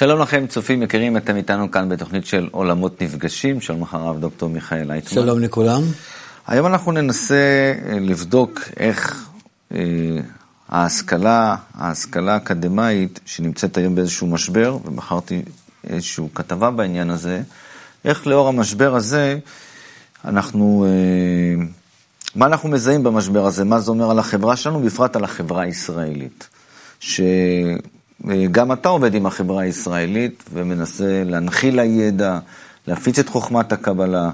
שלום לכם, צופים יקרים, אתם איתנו כאן בתוכנית של עולמות נפגשים. שלום לך הרב דוקטור מיכאל אייטמן. שלום לכולם. היום אנחנו ננסה אה, לבדוק איך אה, ההשכלה, ההשכלה האקדמאית, שנמצאת היום באיזשהו משבר, ובחרתי איזושהי כתבה בעניין הזה, איך לאור המשבר הזה, אנחנו, אה, מה אנחנו מזהים במשבר הזה, מה זה אומר על החברה שלנו, בפרט על החברה הישראלית. שגם אתה עובד עם החברה הישראלית ומנסה להנחיל הידע, להפיץ את חוכמת הקבלה,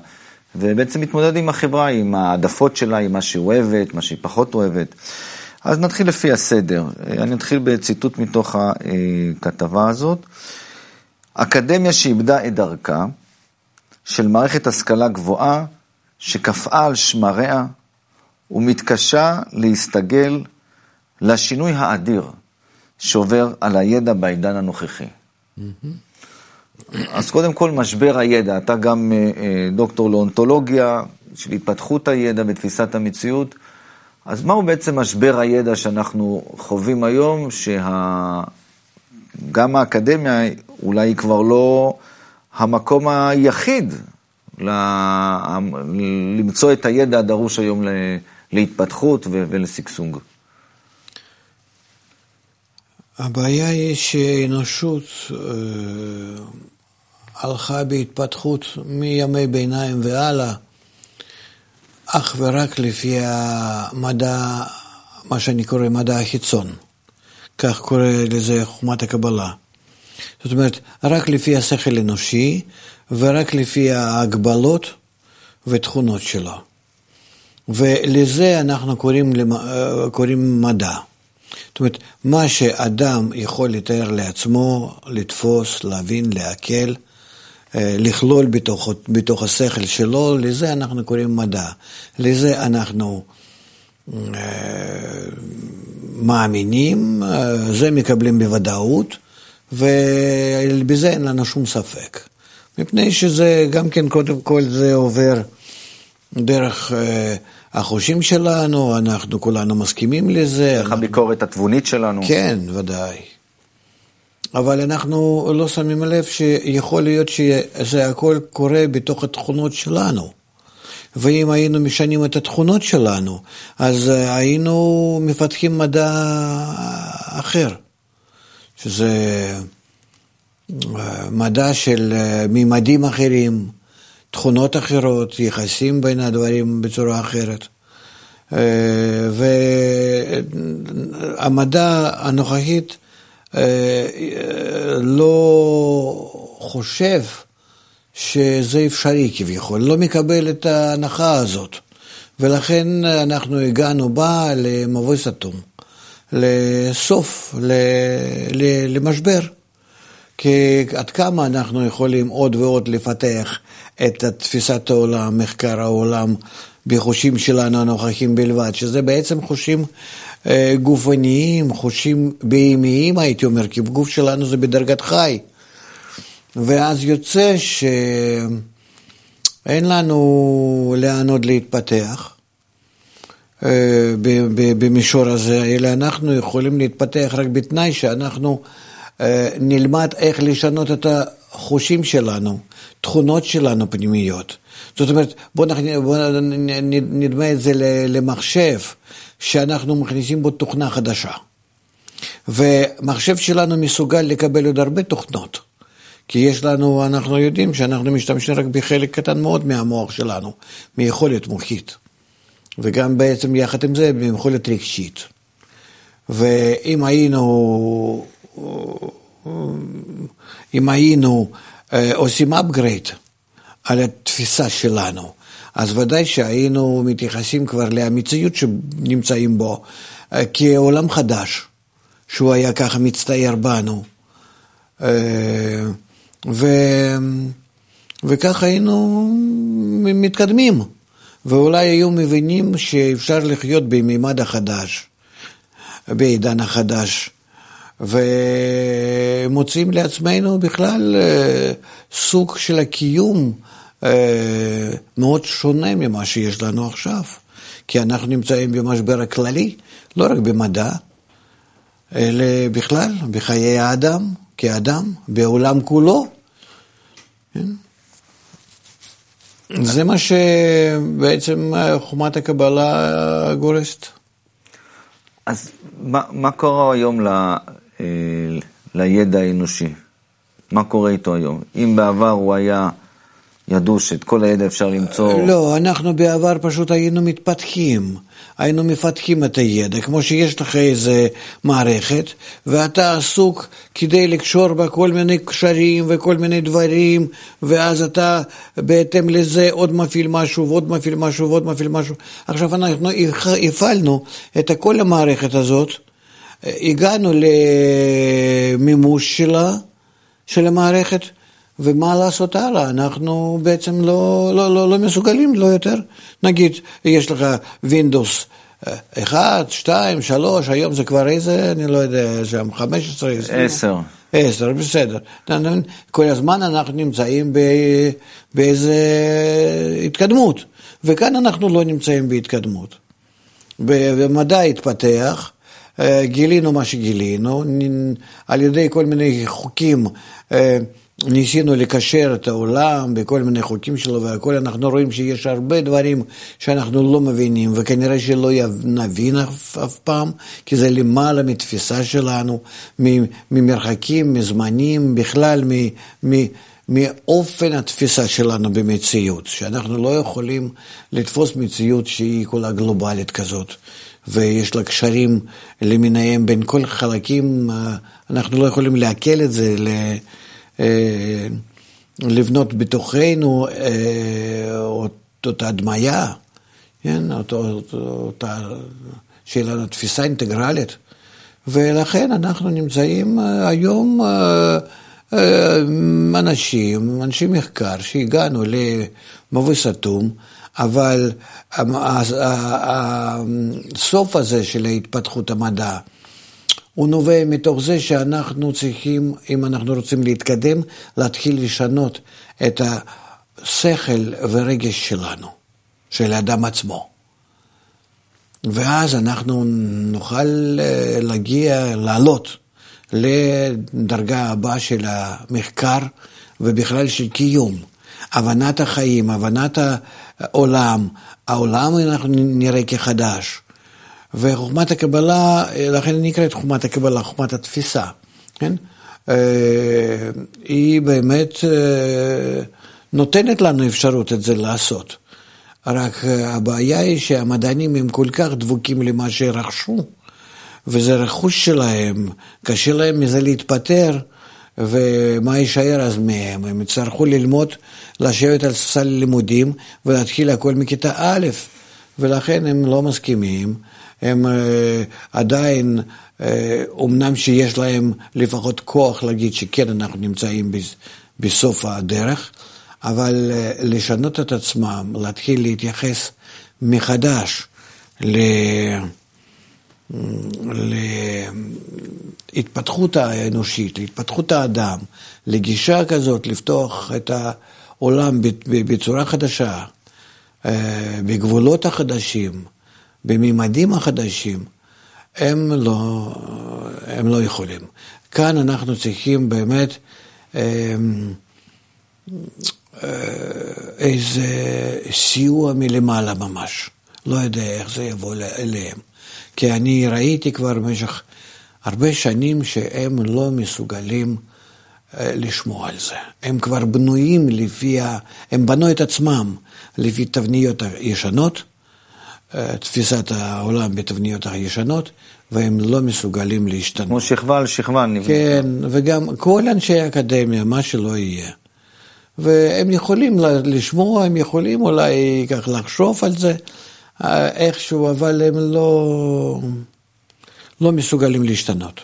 ובעצם מתמודד עם החברה, עם העדפות שלה, עם מה שהיא אוהבת, מה שהיא פחות אוהבת. אז נתחיל לפי הסדר. אני אתחיל בציטוט מתוך הכתבה הזאת. אקדמיה שאיבדה את דרכה, של מערכת השכלה גבוהה, שקפאה על שמריה ומתקשה להסתגל לשינוי האדיר שעובר על הידע בעידן הנוכחי. אז קודם כל, משבר הידע. אתה גם אה, אה, דוקטור לאונתולוגיה של התפתחות הידע ותפיסת המציאות. אז מהו בעצם משבר הידע שאנחנו חווים היום, שגם שה... האקדמיה אולי היא כבר לא המקום היחיד לה... למצוא את הידע הדרוש היום להתפתחות ולשגשוג? הבעיה היא שהאנושות אה, הלכה בהתפתחות מימי ביניים והלאה, אך ורק לפי המדע, מה שאני קורא מדע החיצון. כך קורא לזה חוכמת הקבלה. זאת אומרת, רק לפי השכל האנושי ורק לפי ההגבלות ותכונות שלו. ולזה אנחנו קוראים, אה, קוראים מדע. זאת אומרת, מה שאדם יכול לתאר לעצמו, לתפוס, להבין, לעכל, אה, לכלול בתוך, בתוך השכל שלו, לזה אנחנו קוראים מדע. לזה אנחנו אה, מאמינים, אה, זה מקבלים בוודאות, ובזה אין לנו שום ספק. מפני שזה גם כן, קודם כל, זה עובר דרך... החושים שלנו, אנחנו כולנו מסכימים לזה. איך הביקורת התבונית שלנו. כן, ודאי. אבל אנחנו לא שמים לב שיכול להיות שזה הכל קורה בתוך התכונות שלנו. ואם היינו משנים את התכונות שלנו, אז היינו מפתחים מדע אחר, שזה אה, מדע של אה, מימדים אחרים, תכונות אחרות, יחסים בין הדברים בצורה אחרת. אה, והמדע הנוכחית אה, לא חושב שזה אפשרי כביכול, לא מקבל את ההנחה הזאת. ולכן אנחנו הגענו בה למבוי סתום, לסוף, למשבר. כי עד כמה אנחנו יכולים עוד ועוד לפתח את תפיסת העולם, מחקר העולם, בחושים שלנו הנוכחים בלבד, שזה בעצם חושים אה, גופניים, חושים בהמיים, הייתי אומר, כי הגוף שלנו זה בדרגת חי. ואז יוצא שאין לנו לאן עוד להתפתח. אה, במישור הזה, אלא אנחנו יכולים להתפתח רק בתנאי שאנחנו נלמד איך לשנות את החושים שלנו, תכונות שלנו פנימיות. זאת אומרת, בואו בוא נדמה את זה למחשב, שאנחנו מכניסים בו תוכנה חדשה. ומחשב שלנו מסוגל לקבל עוד הרבה תוכנות. כי יש לנו, אנחנו יודעים שאנחנו משתמשים רק בחלק קטן מאוד מהמוח שלנו, מיכולת מוחית. וגם בעצם יחד עם זה, מיכולת רגשית. ואם היינו אם היינו אה, עושים upgrade על התפיסה שלנו, אז ודאי שהיינו מתייחסים כבר למציאות שנמצאים בו אה, כעולם חדש, שהוא היה ככה מצטייר בנו. אה, ו... וככה היינו מתקדמים, ואולי היו מבינים שאפשר לחיות במימד החדש, בעידן החדש, ומוצאים לעצמנו בכלל אה, סוג של הקיום אה, מאוד שונה ממה שיש לנו עכשיו. כי אנחנו נמצאים במשבר הכללי, לא רק במדע, אלא בכלל, בחיי האדם, כאדם, בעולם כולו. כן? זה מה שבעצם חומת הקבלה גורסת. אז מה, מה קורה היום אה, לידע האנושי? מה קורה איתו היום? אם בעבר הוא היה, ידעו שאת כל הידע אפשר למצוא... לא, אנחנו בעבר פשוט היינו מתפתחים. היינו מפתחים את הידע, כמו שיש לך איזה מערכת, ואתה עסוק כדי לקשור בה כל מיני קשרים וכל מיני דברים, ואז אתה בהתאם לזה עוד מפעיל משהו ועוד מפעיל משהו ועוד מפעיל משהו. עכשיו אנחנו הפעלנו את כל המערכת הזאת, הגענו למימוש שלה, של המערכת, ומה לעשות הלאה? אנחנו בעצם לא, לא, לא, לא מסוגלים, לא יותר. נגיד, יש לך Windows 1, 2, 3, היום זה כבר איזה, אני לא יודע, שם 15, 10. 10, בסדר. כל הזמן אנחנו נמצאים באיזה התקדמות, וכאן אנחנו לא נמצאים בהתקדמות. במדע התפתח, גילינו מה שגילינו, על ידי כל מיני חוקים אה, ניסינו לקשר את העולם בכל מיני חוקים שלו והכל, אנחנו רואים שיש הרבה דברים שאנחנו לא מבינים וכנראה שלא נבין אף, אף פעם, כי זה למעלה מתפיסה שלנו, ממרחקים, מזמנים, בכלל מ... מ מאופן התפיסה שלנו במציאות, שאנחנו לא יכולים לתפוס מציאות שהיא כולה גלובלית כזאת, ויש לה קשרים למיניהם בין כל חלקים, אה, אנחנו לא יכולים לעכל את זה, אה, לבנות בתוכנו אה, אותה הדמיה, כן? אותה שאלה לתפיסה אינטגרלית. ולכן אנחנו נמצאים היום אנשים, אנשי מחקר, שהגענו למבוי סתום, אבל הסוף הזה של התפתחות המדע, הוא נובע מתוך זה שאנחנו צריכים, אם אנחנו רוצים להתקדם, להתחיל לשנות את השכל ורגש שלנו, של האדם עצמו. ואז אנחנו נוכל אה, להגיע, לעלות לדרגה הבאה של המחקר ובכלל של קיום. הבנת החיים, הבנת העולם, העולם אנחנו נראה כחדש. וחוכמת הקבלה, לכן נקראת חוכמת הקבלה, חוכמת התפיסה, כן? אה, היא באמת אה, נותנת לנו אפשרות את זה לעשות. רק אה, הבעיה היא שהמדענים הם כל כך דבוקים למה שרכשו, וזה רכוש שלהם, קשה להם מזה להתפטר, ומה יישאר אז מהם? הם יצטרכו ללמוד, לשבת על ספסל לימודים ולהתחיל הכל מכיתה א', ולכן הם לא מסכימים. הם אה, עדיין, אומנם אה, שיש להם לפחות כוח להגיד שכן, אנחנו נמצאים בסוף הדרך, אבל אה, לשנות את עצמם, להתחיל להתייחס מחדש ל... להתפתחות האנושית, להתפתחות האדם, לגישה כזאת, לפתוח את העולם בצורה חדשה, בגבולות החדשים, בממדים החדשים, הם לא, הם לא יכולים. כאן אנחנו צריכים באמת אמ, אה, איזה סיוע מלמעלה ממש. לא יודע איך זה יבוא אליהם. כי אני ראיתי כבר במשך הרבה שנים שהם לא מסוגלים אה, לשמוע על זה. הם כבר בנויים לפי, ה... הם בנו את עצמם לפי תבניות הישנות. תפיסת העולם בתבניות הישנות, והם לא מסוגלים להשתנות. כמו שכבה על שכבה נבנה. כן, וגם כל אנשי האקדמיה, מה שלא יהיה. והם יכולים לשמוע, הם יכולים אולי כך לחשוב על זה אה, איכשהו, אבל הם לא, לא מסוגלים להשתנות.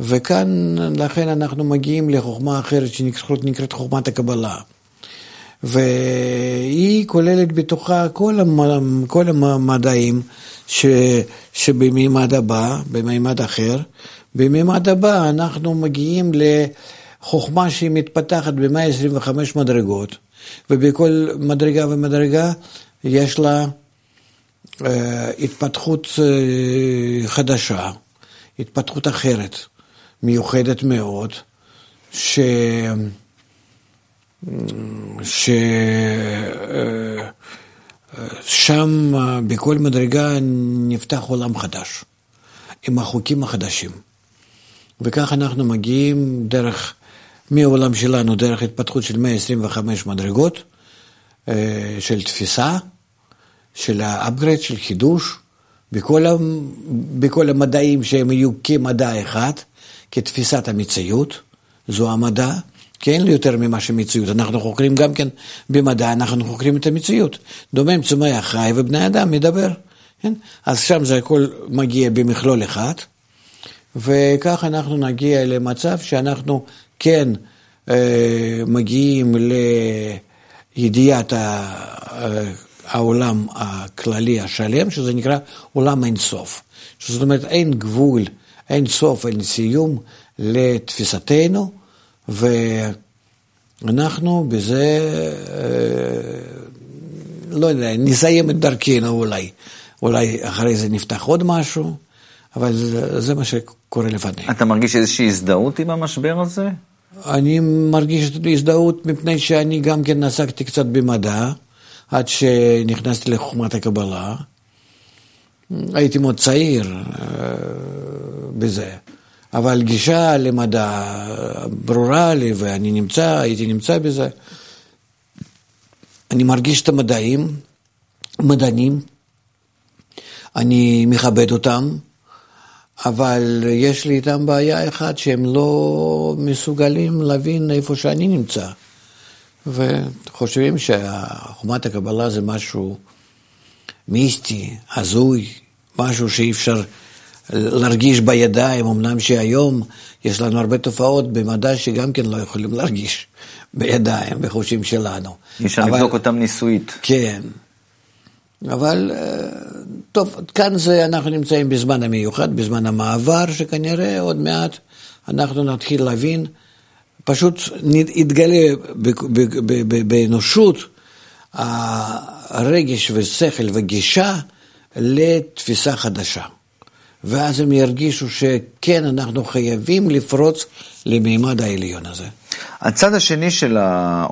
וכאן, לכן אנחנו מגיעים לחוכמה אחרת שנקראת חוכמת הקבלה. והיא כוללת בתוכה כל, המ, כל המדעים ש, שבמימד הבא, במימד אחר. במימד הבא אנחנו מגיעים לחוכמה שהיא מתפתחת ב-125 מדרגות, ובכל מדרגה ומדרגה יש לה התפתחות uh, חדשה, התפתחות אחרת, מיוחדת מאוד. ש... ששם בכל מדרגה נפתח עולם חדש, עם החוקים החדשים. וכך אנחנו מגיעים דרך, מהעולם שלנו, דרך התפתחות של 125 מדרגות אה, של תפיסה, של ה upgrade, של חידוש, בכל, בכל המדעים שהם יהיו כמדע אחד, כתפיסת המציאות, זו המדע, כן, יותר ממה שמציאות. אנחנו חוקרים גם כן במדע, אנחנו חוקרים את המציאות. דומם, צומח, חי ובני אדם מדבר. כן? אז שם זה הכל מגיע במכלול אחד, וכך אנחנו נגיע למצב שאנחנו כן אה, מגיעים לידיעת העולם הכללי השלם, שזה נקרא עולם אינסוף. זאת אומרת, אין גבול, אין סוף, אין סיום לתפיסתנו, ואנחנו בזה, אה, לא יודע, נסיים את דרכנו אולי. אולי אחרי זה נפתח עוד משהו, אבל זה, זה מה שקורה לפנינו. אתה מרגיש איזושהי הזדהות עם המשבר הזה? אני מרגיש הזדהות מפני שאני גם כן עסקתי קצת במדע, עד שנכנסתי לחוכמת הקבלה. הייתי מאוד צעיר אה, בזה. אבל גישה למדע ברורה לי, ואני נמצא, הייתי נמצא בזה. אני מרגיש את המדעים, מדענים, אני מכבד אותם, אבל יש לי איתם בעיה אחת, שהם לא מסוגלים להבין איפה שאני נמצא. וחושבים שחומת הקבלה זה משהו מיסטי, הזוי, משהו שאי אפשר להרגיש בידיים, אמנם שהיום יש לנו הרבה תופעות במדע שגם כן לא יכולים להרגיש בידיים, בחושים שלנו. אי אפשר לבדוק אותם ניסויית. כן. אבל אה, טוב, כאן זה, אנחנו נמצאים בזמן המיוחד, בזמן המעבר, שכנראה עוד מעט אנחנו נתחיל להבין, פשוט יתגלה באנושות הרגש ושכל וגישה לתפיסה חדשה. ואז הם ירגישו שכן, אנחנו חייבים לפרוץ למימד העליון הזה. הצד השני של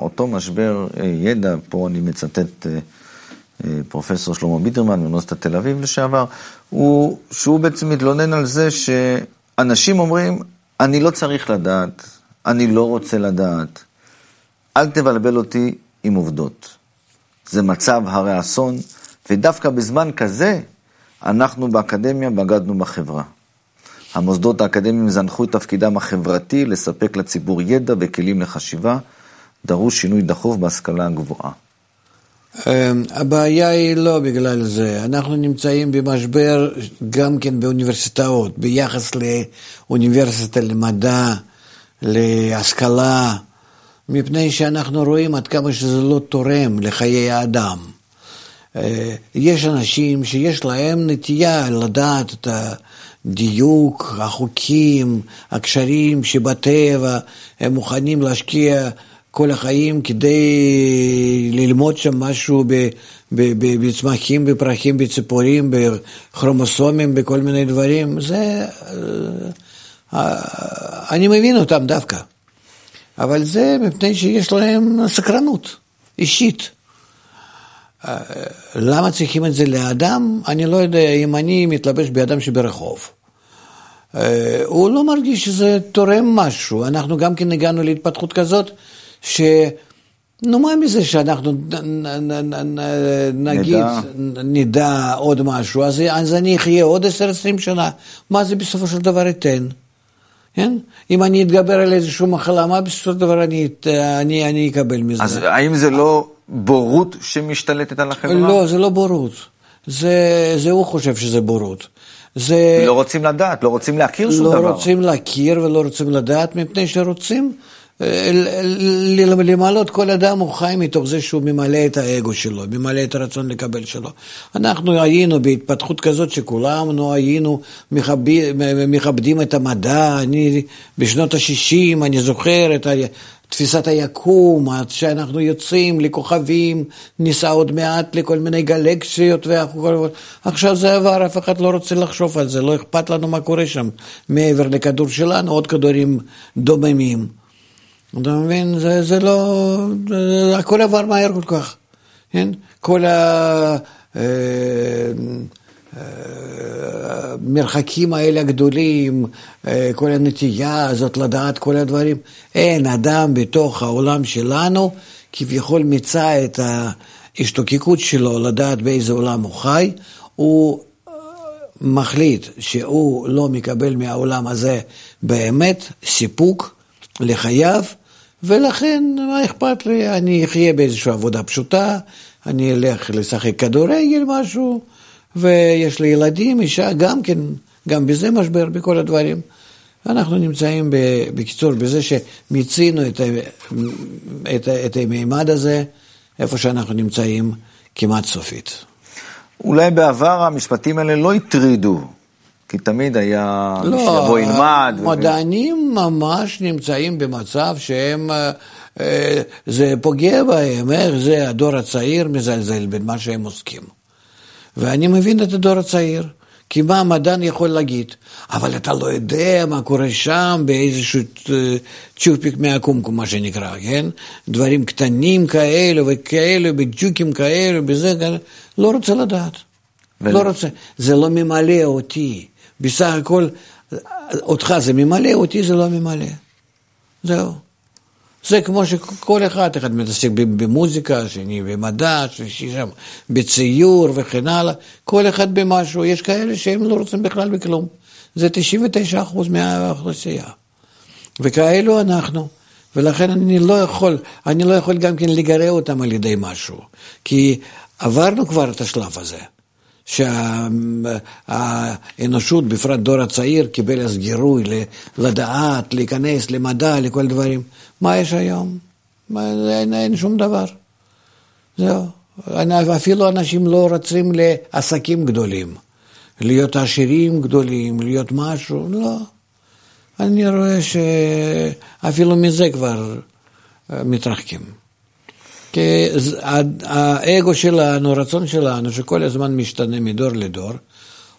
אותו משבר אה, ידע, פה אני מצטט אה, אה, פרופסור שלמה ביטרמן מאוניברסיטת תל אביב לשעבר, הוא שהוא בעצם מתלונן על זה שאנשים אומרים, אני לא צריך לדעת, אני לא רוצה לדעת, אל תבלבל אותי עם עובדות. זה מצב הרי אסון, ודווקא בזמן כזה, אנחנו באקדמיה בגדנו בחברה. המוסדות האקדמיים זנחו את תפקידם החברתי לספק לציבור ידע וכלים לחשיבה. דרוש שינוי דחוף בהשכלה הגבוהה. אמ, הבעיה היא לא בגלל זה, אנחנו נמצאים במשבר גם כן באוניברסיטאות, ביחס לאוניברסיטה, למדע, להשכלה, מפני שאנחנו רואים עד כמה שזה לא תורם לחיי האדם. אה, יש אנשים שיש להם נטייה לדעת את הדיוק, החוקים, הקשרים שבטבע, הם מוכנים להשקיע כל החיים כדי ללמוד שם משהו בצמחים, בפרחים, בציפורים, בכרומוסומים, בכל מיני דברים. זה... אה, אני מבין אותם דווקא. אבל זה מפני שיש להם סקרנות אישית. אה, למה צריכים את זה לאדם? אני לא יודע אם אני מתלבש באדם שברחוב. אה, הוא לא מרגיש שזה תורם משהו. אנחנו גם כן הגענו להתפתחות כזאת, ש... נו, מה מזה שאנחנו נגיד, נדע. נדע עוד משהו, אז, אז אני אחיה עוד עשר עשרים שנה, מה זה בסופו של דבר ייתן? כן? אם אני אתגבר על איזושהי מחלה, מה בסופו של דבר אני, אני, אני אקבל מזה? אז האם זה לא בורות שמשתלטת על החברה? לא, זה לא בורות. זה, זה הוא חושב שזה בורות. זה... לא רוצים לדעת, לא רוצים להכיר שום לא דבר. לא רוצים להכיר ולא רוצים לדעת, מפני שרוצים למלות כל אדם הוא חי מתוך זה שהוא ממלא את האגו שלו, ממלא את הרצון לקבל שלו. אנחנו היינו בהתפתחות כזאת שכולנו היינו מכבדים, מכבדים את המדע, אני בשנות ה-60, אני זוכר את תפיסת היקום, עד שאנחנו יוצאים לכוכבים, ניסע עוד מעט לכל מיני גלקסיות, עכשיו זה עבר, אף אחד לא רוצה לחשוב על זה, לא אכפת לנו מה קורה שם מעבר לכדור שלנו, עוד כדורים דוממים. אתה מבין? זה, זה לא... זה, הכל עבר מהר כל כך, כן? כל ה... אה, המרחקים האלה הגדולים, אה, כל הנטייה הזאת לדעת כל הדברים. אין אדם בתוך העולם שלנו כביכול מיצה את ההשתוקקות שלו לדעת באיזה עולם הוא חי, הוא אה, מחליט שהוא לא מקבל מהעולם הזה באמת סיפוק לחייו, ולכן מה אכפת לי, אני אחיה באיזושהי עבודה פשוטה, אני אלך לשחק כדורגל משהו. ויש לי ילדים, אישה, גם כן, גם בזה משבר, בכל הדברים. אנחנו נמצאים, בקיצור, בזה שמיצינו את, את, את המימד הזה, איפה שאנחנו נמצאים, כמעט סופית. אולי בעבר המשפטים האלה לא הטרידו, כי תמיד היה לא, מי שיבוא ילמד. מדענים ו... ממש נמצאים במצב שהם, אה, אה, זה פוגע בהם, איך זה הדור הצעיר מזלזל במה שהם עוסקים. ואני מבין את הדור הצעיר, כי מה המדען יכול להגיד? אבל אתה לא יודע מה קורה שם באיזשהו צ'ופיק מהקומקום, מה שנקרא, כן? דברים קטנים כאלו וכאלו, בג'וקים כאלו, בזה. לא רוצה לדעת. ול... לא רוצה. זה לא ממלא אותי. בסך הכל, אותך זה ממלא, אותי זה לא ממלא. זהו. זה כמו שכל אחד, אחד מתעסק במוזיקה, שני במדע, שלישי שם בציור וכן הלאה, כל אחד במשהו, יש כאלה שהם לא רוצים בכלל בכלום. זה 99% מהאוכלוסייה. וכאלו אנחנו. ולכן אני לא יכול, אני לא יכול גם כן לגרה אותם על ידי משהו. כי עברנו כבר את השלב הזה. שהאנושות, בפרט דור הצעיר, קיבל אז גירוי לדעת, להיכנס למדע, לכל דברים. מה יש היום? אין, אין שום דבר. זהו. אפילו אנשים לא רוצים לעסקים גדולים, להיות עשירים גדולים, להיות משהו, לא. אני רואה שאפילו מזה כבר אה, מתרחקים. כי האגו שלנו, הרצון שלנו, שכל הזמן משתנה מדור לדור,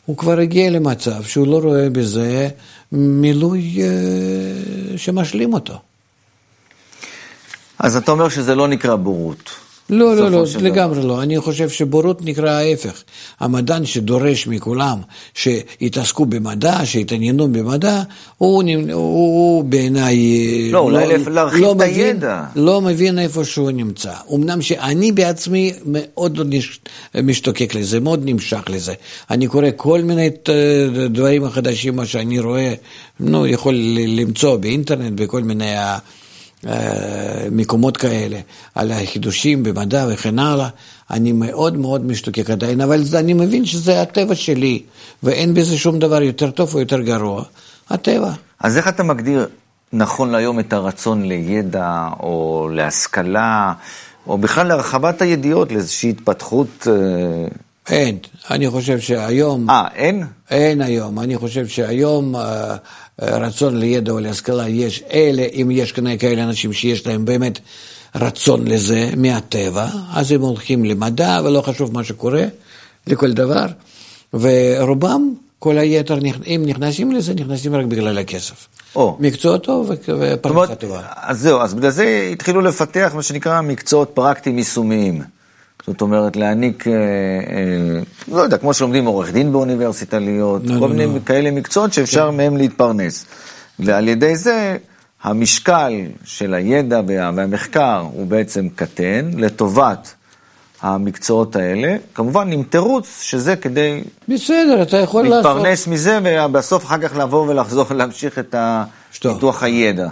הוא כבר הגיע למצב שהוא לא רואה בזה מילוי אה, שמשלים אותו. אז אתה אומר שזה לא נקרא בורות. לא, לא, לא, לגמרי לא. אני חושב שבורות נקרא ההפך. המדען שדורש מכולם שיתעסקו במדע, שיתעניינו במדע, הוא, הוא, הוא בעיניי... לא, אולי לא, להרחיב לא את מבין, הידע. לא מבין איפה שהוא נמצא. אמנם שאני בעצמי מאוד משתוקק לזה, מאוד נמשך לזה. אני קורא כל מיני דברים החדשים, מה שאני רואה, נו, יכול למצוא באינטרנט, בכל מיני... אה, מקומות כאלה, על החידושים במדע וכן הלאה, אני מאוד מאוד משתוקק עדיין, אבל אני מבין שזה הטבע שלי, ואין בזה שום דבר יותר טוב או יותר גרוע, הטבע. אז איך אתה מגדיר נכון להיום את הרצון לידע או להשכלה, או בכלל להרחבת הידיעות, לאיזושהי התפתחות? אה, אין. אני חושב שהיום... אה, אין? אין היום. אני חושב שהיום אה, רצון לידע או להשכלה יש, אלה, אם יש כאלה אנשים שיש להם באמת רצון לזה מהטבע, אז הם הולכים למדע ולא חשוב מה שקורה, לכל דבר, ורובם, כל היתר, אם נכנסים לזה, נכנסים רק בגלל הכסף. או. מקצוע טוב ופרנסה טובה. אז זהו, אז בגלל זה התחילו לפתח מה שנקרא מקצועות פרקטיים יישומיים. זאת אומרת, להעניק, אה, אה, לא יודע, כמו שלומדים עורך דין באוניברסיטה להיות, לא, כל לא, מיני לא. כאלה מקצועות שאפשר כן. מהם להתפרנס. ועל ידי זה, המשקל של הידע והמחקר הוא בעצם קטן, לטובת המקצועות האלה, כמובן עם תירוץ שזה כדי... בסדר, אתה יכול להתפרנס לעשות... להתפרנס מזה, ובסוף אחר כך לבוא ולחזור ולהמשיך את פיתוח הידע.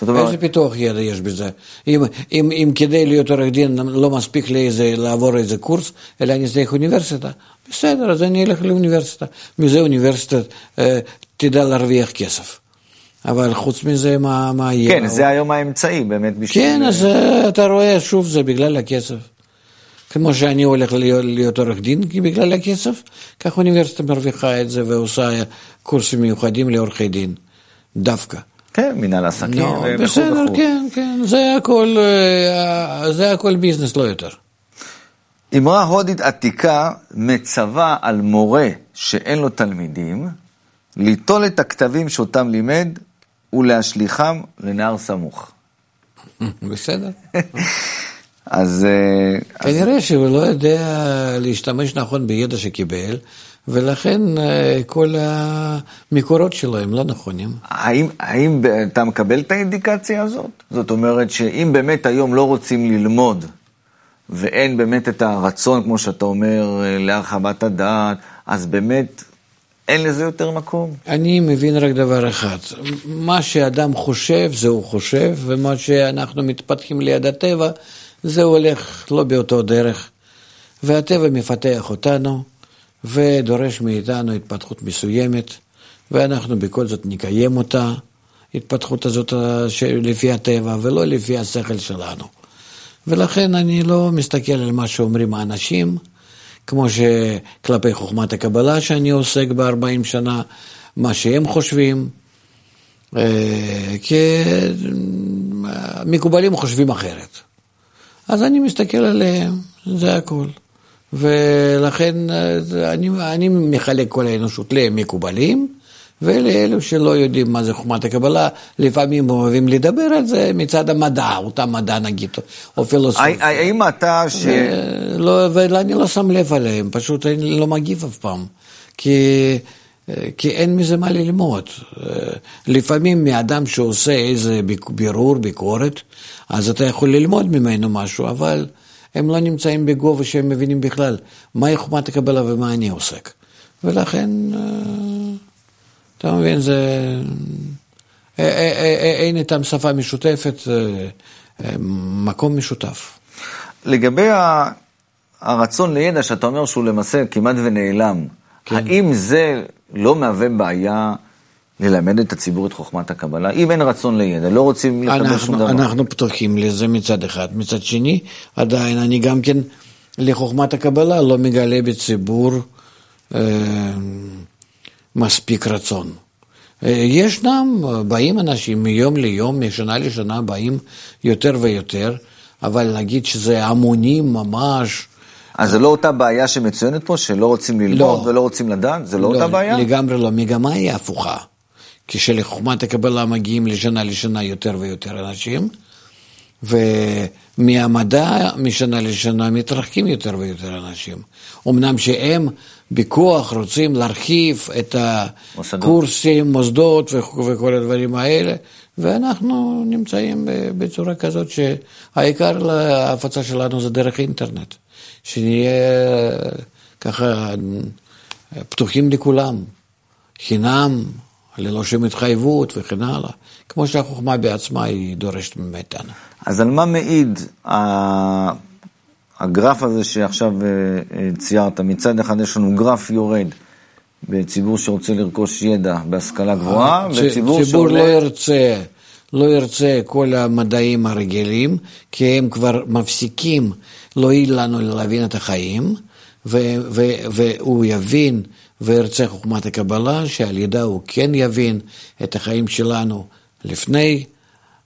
זאת אומרת... איזה פיתוח ידע יש בזה? אם, אם, אם כדי להיות עורך דין לא מספיק לי איזה, לעבור איזה קורס, אלא אני צריך אוניברסיטה, בסדר, אז אני אלך לאוניברסיטה. מזה אוניברסיטה אה, תדע להרוויח כסף. אבל חוץ מזה, מה, מה יהיה? כן, זה היום האמצעי באמת בשביל... כן, אז אה, אתה רואה, שוב, זה בגלל הכסף. כמו שאני הולך להיות, להיות עורך דין בגלל הכסף, כך האוניברסיטה מרוויחה את זה ועושה קורסים מיוחדים לעורכי דין, דווקא. כן, מנהל עסקים וכו' בסדר, וכו'. כן, כן, זה הכל, אה, זה הכל ביזנס, לא יותר. אמרה הודית עתיקה מצווה על מורה שאין לו תלמידים, ליטול את הכתבים שאותם לימד ולהשליכם לנהר סמוך. בסדר. אז... אה, כנראה שהוא לא יודע להשתמש נכון בידע שקיבל, ולכן אה, כל המקורות שלו הם לא נכונים. האם, האם אתה מקבל את האינדיקציה הזאת? זאת אומרת שאם באמת היום לא רוצים ללמוד, ואין באמת את הרצון, כמו שאתה אומר, אה, להרחבת הדעת, אז באמת אין לזה יותר מקום. אני מבין רק דבר אחד, מה שאדם חושב, זה הוא חושב, ומה שאנחנו מתפתחים ליד הטבע, זה הולך לא באותו דרך. והטבע מפתח אותנו, ודורש מאיתנו התפתחות מסוימת, ואנחנו בכל זאת נקיים אותה, התפתחות הזאת לפי הטבע, ולא לפי השכל שלנו. ולכן אני לא מסתכל על מה שאומרים האנשים, כמו שכלפי חוכמת הקבלה שאני עוסק ב-40 שנה, מה שהם חושבים, אה, כי מקובלים חושבים אחרת. אז אני מסתכל עליהם, זה הכל. ולכן אה, אני, אני מחלק כל האנושות למקובלים, ולאלו שלא יודעים מה זה חוכמת הקבלה, לפעמים אוהבים לדבר על זה מצד המדע, אותה מדע נגיד, או פילוסופיה. האם אתה ש... לא, ואני לא שם לב עליהם, פשוט אני לא מגיב אף פעם. כי, כי אין מזה מה ללמוד. לפעמים מאדם שעושה איזה בירור, ביקורת, אז אתה יכול ללמוד ממנו משהו, אבל הם לא נמצאים בגובה שהם מבינים בכלל מהי חוכמת הקבלה ומה אני עוסק. ולכן... אתה מבין, זה... אה, אה, אה, אין איתם שפה משותפת, מקום משותף. לגבי הרצון לידע, שאתה אומר שהוא למעשה כמעט ונעלם, כן. האם זה לא מהווה בעיה ללמד את הציבור את חוכמת הקבלה? אם אין רצון לידע, לא רוצים לקבל שום דבר. אנחנו פתוחים לזה מצד אחד. מצד שני, עדיין אני גם כן לחוכמת הקבלה לא מגלה בציבור אה, מספיק רצון. אה, ישנם, באים אנשים מיום ליום, משנה לשנה, באים יותר ויותר, אבל להגיד שזה המונים ממש... אז זה לא אותה בעיה שמצוינת פה, שלא רוצים ללמוד לא. ולא רוצים לדעת? זה לא, לא אותה בעיה? לגמרי לא. מגמה היא הפוכה. כשלחוכמת הקבלה מגיעים לשנה לשנה יותר ויותר אנשים, ומהמדע משנה לשנה מתרחקים יותר ויותר אנשים. אמנם שהם בכוח רוצים להרחיב את הקורסים, מוסדות וכל הדברים האלה, ואנחנו נמצאים בצורה כזאת שהעיקר להפצה שלנו זה דרך אינטרנט, שנהיה ככה פתוחים לכולם, חינם, ללא שום התחייבות וכן הלאה, כמו שהחוכמה בעצמה היא דורשת מאיתנו. אז על מה מעיד הגרף הזה שעכשיו אה, אה, ציירת, מצד אחד יש לנו גרף יורד בציבור שרוצה לרכוש ידע בהשכלה גבוהה, אה, וציבור שעולה... לא ירצה, לא ירצה כל המדעים הרגילים, כי הם כבר מפסיקים להועיל לנו להבין את החיים, ו- ו- והוא יבין וירצה חוכמת הקבלה, שעל ידה הוא כן יבין את החיים שלנו לפני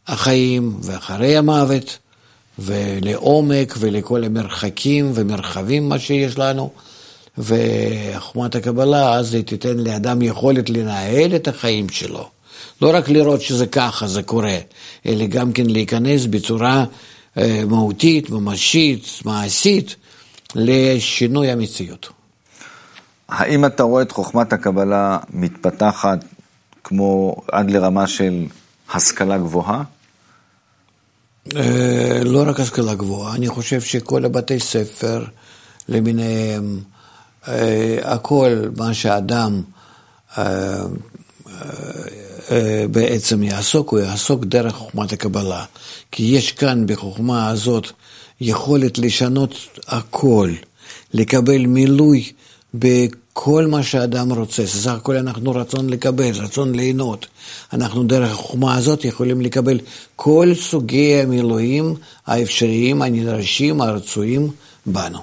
החיים ואחרי המוות. ולעומק ולכל המרחקים ומרחבים מה שיש לנו. וחוכמת הקבלה, אז היא תיתן לאדם יכולת לנהל את החיים שלו. לא רק לראות שזה ככה, זה קורה, אלא גם כן להיכנס בצורה אה, מהותית, ממשית, מעשית, לשינוי המציאות. האם אתה רואה את חוכמת הקבלה מתפתחת כמו עד לרמה של השכלה גבוהה? אה, לא רק השכלה גבוהה, אני חושב שכל הבתי ספר למיניהם, אה, הכל מה שאדם אה, בעצם יעסוק, הוא יעסוק דרך חוכמת הקבלה. כי יש כאן בחוכמה הזאת יכולת לשנות הכל, לקבל מילוי כל מה שאדם רוצה, סך הכל אנחנו רצון לקבל, רצון ליהנות. אנחנו דרך החוכמה הזאת יכולים לקבל כל סוגי המילואים האפשריים, הנדרשים, הרצויים בנו.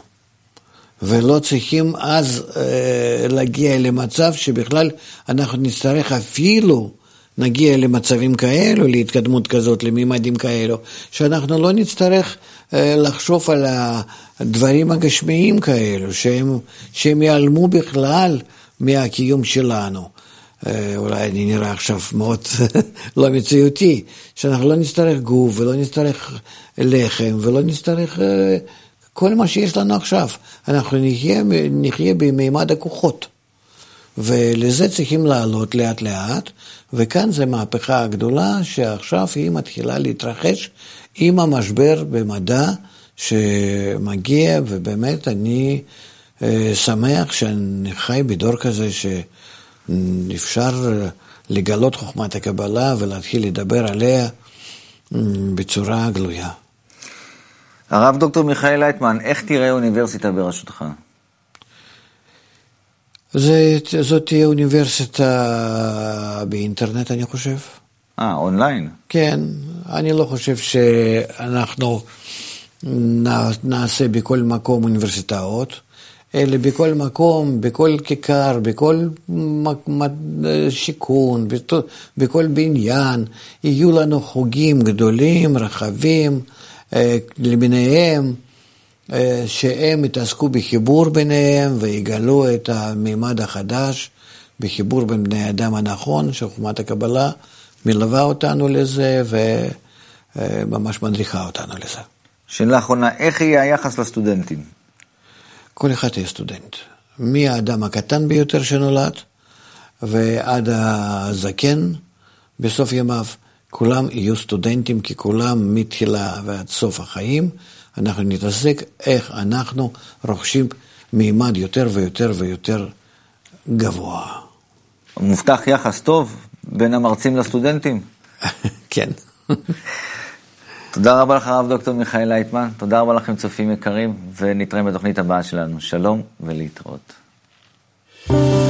ולא צריכים אז אה, להגיע למצב שבכלל אנחנו נצטרך אפילו נגיע למצבים כאלו, להתקדמות כזאת, למימדים כאלו, שאנחנו לא נצטרך אה, לחשוב על הדברים הגשמיים כאלו, שהם, שהם ייעלמו בכלל מהקיום שלנו. אה, אולי אני נראה עכשיו מאוד לא מציאותי, שאנחנו לא נצטרך גוף ולא נצטרך לחם ולא נצטרך אה, כל מה שיש לנו עכשיו. אנחנו נחיה, נחיה במימד הכוחות. ולזה צריכים לעלות לאט לאט, וכאן זו מהפכה גדולה שעכשיו היא מתחילה להתרחש עם המשבר במדע שמגיע, ובאמת אני אה, שמח שאני חי בדור כזה שאפשר לגלות חוכמת הקבלה ולהתחיל לדבר עליה בצורה גלויה. הרב דוקטור מיכאל לייטמן, איך תראה אוניברסיטה בראשותך? זה, זאת תהיה אוניברסיטה באינטרנט, אני חושב. אה, אונליין? כן, אני לא חושב שאנחנו נעשה בכל מקום אוניברסיטאות, אלא בכל מקום, בכל כיכר, בכל שיכון, בכל בניין, יהיו לנו חוגים גדולים, רחבים, אה, למיניהם. אה, שהם התעסקו בחיבור ביניהם ויגלו את המימד החדש בחיבור בין בני אדם הנכון, שחוכמת הקבלה מלווה אותנו לזה וממש מדריכה אותנו לזה. שאלה אחרונה, איך יהיה היחס לסטודנטים? כל אחד יהיה סטודנט. מהאדם הקטן ביותר שנולד ועד הזקן בסוף ימיו, כולם יהיו סטודנטים, כי כולם מתחילה ועד סוף החיים אנחנו נתעסק איך אנחנו רוכשים מימד יותר ויותר ויותר גבוה. מובטח יחס טוב בין המרצים לסטודנטים? כן. תודה רבה לך, הרב דוקטור מיכאל לייטמן. תודה רבה לכם, צופים יקרים, ונתראה בתוכנית הבאה שלנו. שלום ולהתראות. thank you